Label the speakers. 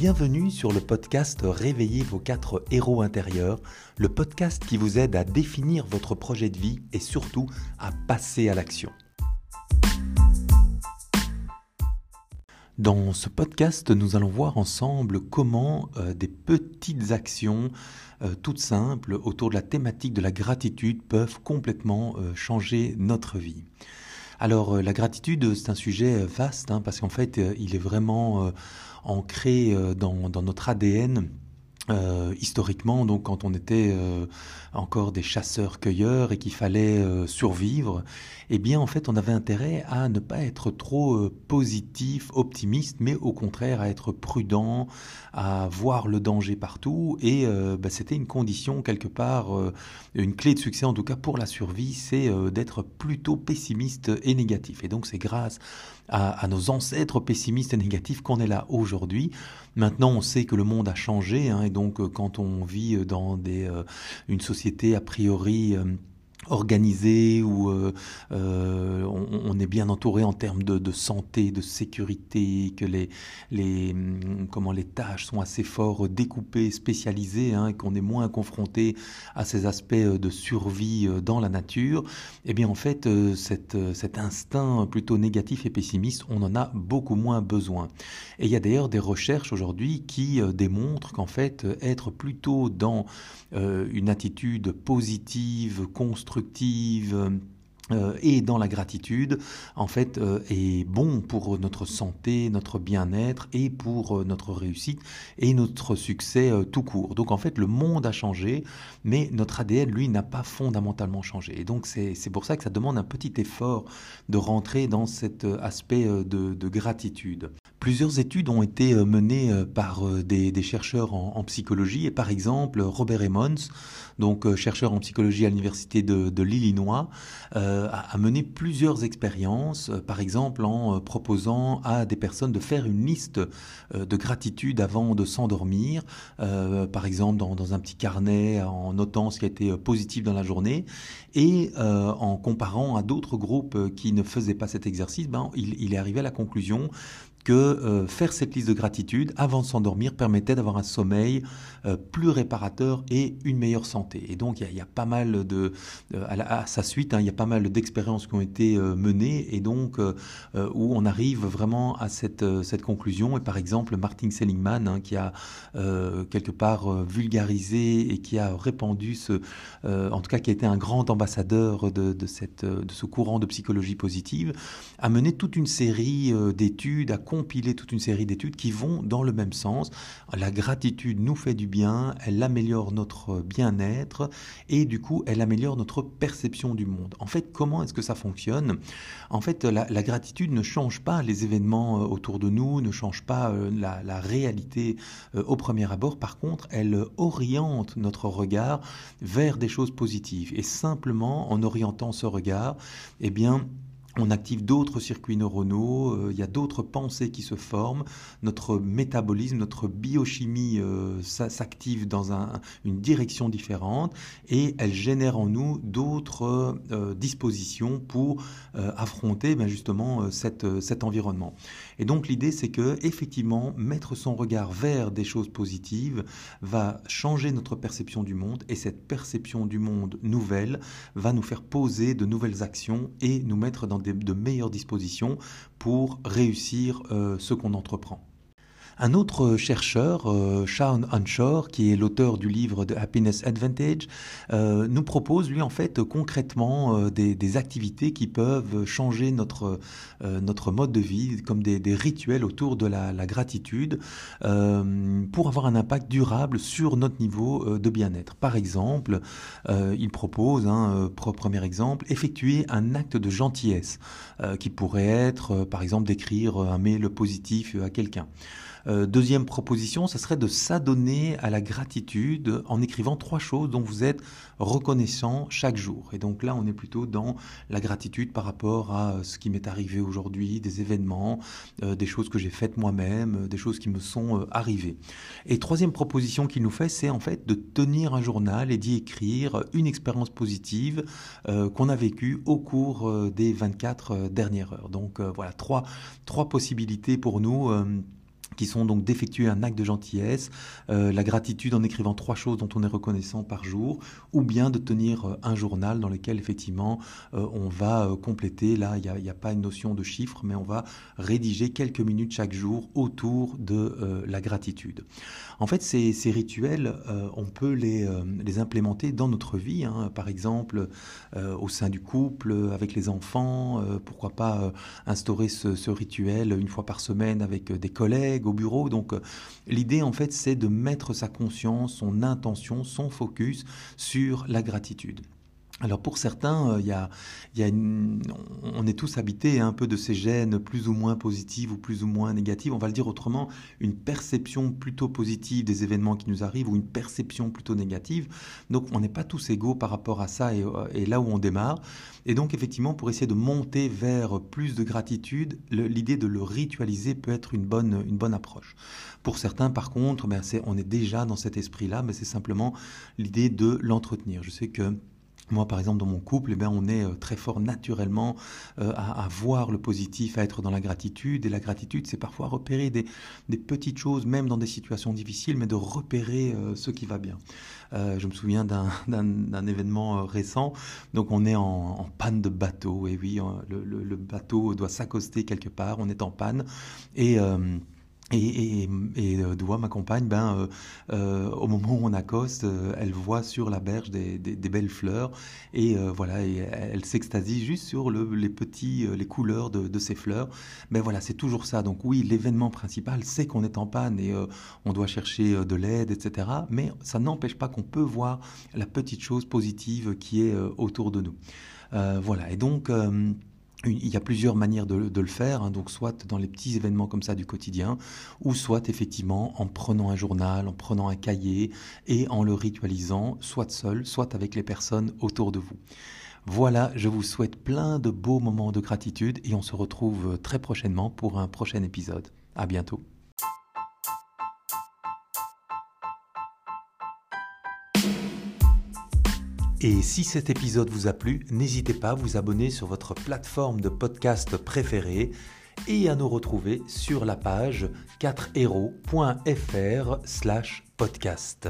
Speaker 1: Bienvenue sur le podcast Réveillez vos quatre héros intérieurs, le podcast qui vous aide à définir votre projet de vie et surtout à passer à l'action. Dans ce podcast, nous allons voir ensemble comment euh, des petites actions euh, toutes simples autour de la thématique de la gratitude peuvent complètement euh, changer notre vie. Alors la gratitude, c'est un sujet vaste hein, parce qu'en fait, il est vraiment ancré dans notre ADN euh, historiquement, donc quand on était euh, encore des chasseurs-cueilleurs et qu'il fallait euh, survivre, eh bien en fait on avait intérêt à ne pas être trop positif, optimiste, mais au contraire à être prudent, à voir le danger partout. Et bah, c'était une condition quelque part, une clé de succès en tout cas pour la survie, c'est d'être plutôt pessimiste et négatif. Et donc c'est grâce à, nos ancêtres pessimistes et négatifs qu'on est là aujourd'hui. Maintenant, on sait que le monde a changé, hein, et donc euh, quand on vit dans des, euh, une société a priori euh, organisé, où euh, euh, on, est bien entouré en termes de, santé, de sécurité, que les, hum, comment, les tâches sont assez fort découpées, spécialisées, hein, qu'on est moins confronté à ces aspects euh, de survie dans la nature, eh bien en fait, cet instinct plutôt négatif et pessimiste, on en a beaucoup moins besoin. Et il y a d'ailleurs des recherches aujourd'hui qui démontrent qu'en fait, être plutôt dans une attitude positive, constructive, euh, et dans la gratitude, en fait, euh, est bon pour notre santé, notre bien-être et pour euh, notre réussite et notre succès tout court. Donc en fait, le monde a changé, mais notre ADN, lui, n'a pas fondamentalement changé. Et donc c'est pour ça que ça demande un petit effort de rentrer dans cet aspect de gratitude. Plusieurs études ont été euh, menées euh, par euh, des, chercheurs en, psychologie et par exemple Robert Emmons, donc chercheur en psychologie à l'université de, l'Illinois, a, mené plusieurs expériences, par exemple en proposant à des personnes de faire une liste de gratitude avant de s'endormir, par exemple dans, un petit carnet en notant ce qui a été positif dans la journée. Et en comparant à d'autres groupes qui ne faisaient pas cet exercice, ben, il est arrivé à la conclusion que euh, faire cette liste de gratitude avant de s'endormir permettait d'avoir un sommeil euh, plus réparateur et une meilleure santé. Et donc il y, a pas mal de, euh, à, sa suite, hein, il y a pas mal d'expériences qui ont été menées et donc où on arrive vraiment à cette, cette conclusion. Et par exemple, Martin Seligman, hein, qui a quelque part vulgarisé et qui a répandu ce, en tout cas qui a été un grand ambassadeur de, de, cette, de ce courant de psychologie positive, a mené toute une série d'études à compiler toute une série d'études qui vont dans le même sens. La gratitude nous fait du bien, elle améliore notre bien-être et du coup elle améliore notre perception du monde. En fait, comment est-ce que ça fonctionne? En fait, la, gratitude ne change pas les événements euh, autour de nous, ne change pas euh, la, réalité euh, au premier abord. Par contre, elle oriente notre regard vers des choses positives. Et simplement en orientant ce regard, eh bien, on active d'autres circuits neuronaux, euh, il y a d'autres pensées qui se forment, notre métabolisme, notre biochimie euh, s'active dans une direction différente et elle génère en nous d'autres euh, dispositions pour affronter ben, justement cet environnement. Et donc l'idée c'est que effectivement mettre son regard vers des choses positives va changer notre perception du monde et cette perception du monde nouvelle va nous faire poser de nouvelles actions et nous mettre dans des de meilleures dispositions pour réussir euh, ce qu'on entreprend. Un autre chercheur, euh, Sean Unshore, qui est l'auteur du livre The Happiness Advantage, euh, nous propose, lui, en fait, concrètement euh, des, activités qui peuvent changer notre, notre mode de vie, comme des, rituels autour de la, gratitude, pour avoir un impact durable sur notre niveau de bien-être. Par exemple, il propose, hein, premier exemple, effectuer un acte de gentillesse, qui pourrait être, par exemple, d'écrire un mail positif à quelqu'un. Euh, deuxième proposition, ce serait de s'adonner à la gratitude en écrivant trois choses dont vous êtes reconnaissant chaque jour. Et donc là, on est plutôt dans la gratitude par rapport à ce qui m'est arrivé aujourd'hui, des événements, euh, des choses que j'ai faites moi-même, euh, des choses qui me sont arrivées. Et troisième proposition qu'il nous fait, c'est en fait de tenir un journal et d'y écrire une expérience positive qu'on a vécue au cours des 24 dernières heures. Donc voilà, trois, trois possibilités pour nous qui sont donc d'effectuer un acte de gentillesse, euh, la gratitude en écrivant trois choses dont on est reconnaissant par jour, ou bien de tenir euh, un journal dans lequel effectivement euh, on va compléter, là il n'y a, pas une notion de chiffre, mais on va rédiger quelques minutes chaque jour autour de la gratitude. En fait, ces, rituels, on peut les, implémenter dans notre vie, hein. par exemple au sein du couple, avec les enfants, pourquoi pas instaurer ce rituel une fois par semaine avec des collègues au bureau. Donc euh, l'idée en fait c'est de mettre sa conscience, son intention, son focus sur la gratitude. Alors pour certains, euh, y a, y a on est tous habités un peu de ces gènes plus ou moins positives ou plus ou moins négatives. On va le dire autrement, une perception plutôt positive des événements qui nous arrivent ou une perception plutôt négative. Donc on n'est pas tous égaux par rapport à ça et, euh, là où on démarre. Et donc effectivement, pour essayer de monter vers plus de gratitude, l'idée de le ritualiser peut être une bonne, une bonne approche. Pour certains, par contre, ben, on est déjà dans cet esprit-là, mais c'est simplement l'idée de l'entretenir. Je sais que moi, par exemple, dans mon couple, eh bien, on est euh, très fort naturellement euh, à, voir le positif, à être dans la gratitude. Et la gratitude, c'est parfois repérer des, petites choses, même dans des situations difficiles, mais de repérer euh, ce qui va bien. je me souviens d'un événement récent. Donc, on est en, panne de bateau. Et oui, le, le bateau doit s'accoster quelque part. On est en panne. Et et, et, et euh, Doua, ma compagne, ben, euh, euh, au moment où on accoste, elle voit sur la berge des, des, belles fleurs et voilà, et elle s'extasie juste sur le, les petits, les couleurs de, de, ces fleurs. Mais voilà, c'est toujours ça. Donc oui, l'événement principal, c'est qu'on est en panne et on doit chercher de l'aide, etc. Mais ça n'empêche pas qu'on peut voir la petite chose positive qui est autour de nous. voilà. Et donc il y a plusieurs manières de, le faire, hein, donc soit dans les petits événements comme ça du quotidien, ou soit effectivement en prenant un journal, en prenant un cahier et en le ritualisant, soit seul, soit avec les personnes autour de vous. Voilà, je vous souhaite plein de beaux moments de gratitude et on se retrouve très prochainement pour un prochain épisode. À bientôt. Et si cet épisode vous a plu, n'hésitez pas à vous abonner sur votre plateforme de podcast préférée et à nous retrouver sur la page 4héros.fr/podcast.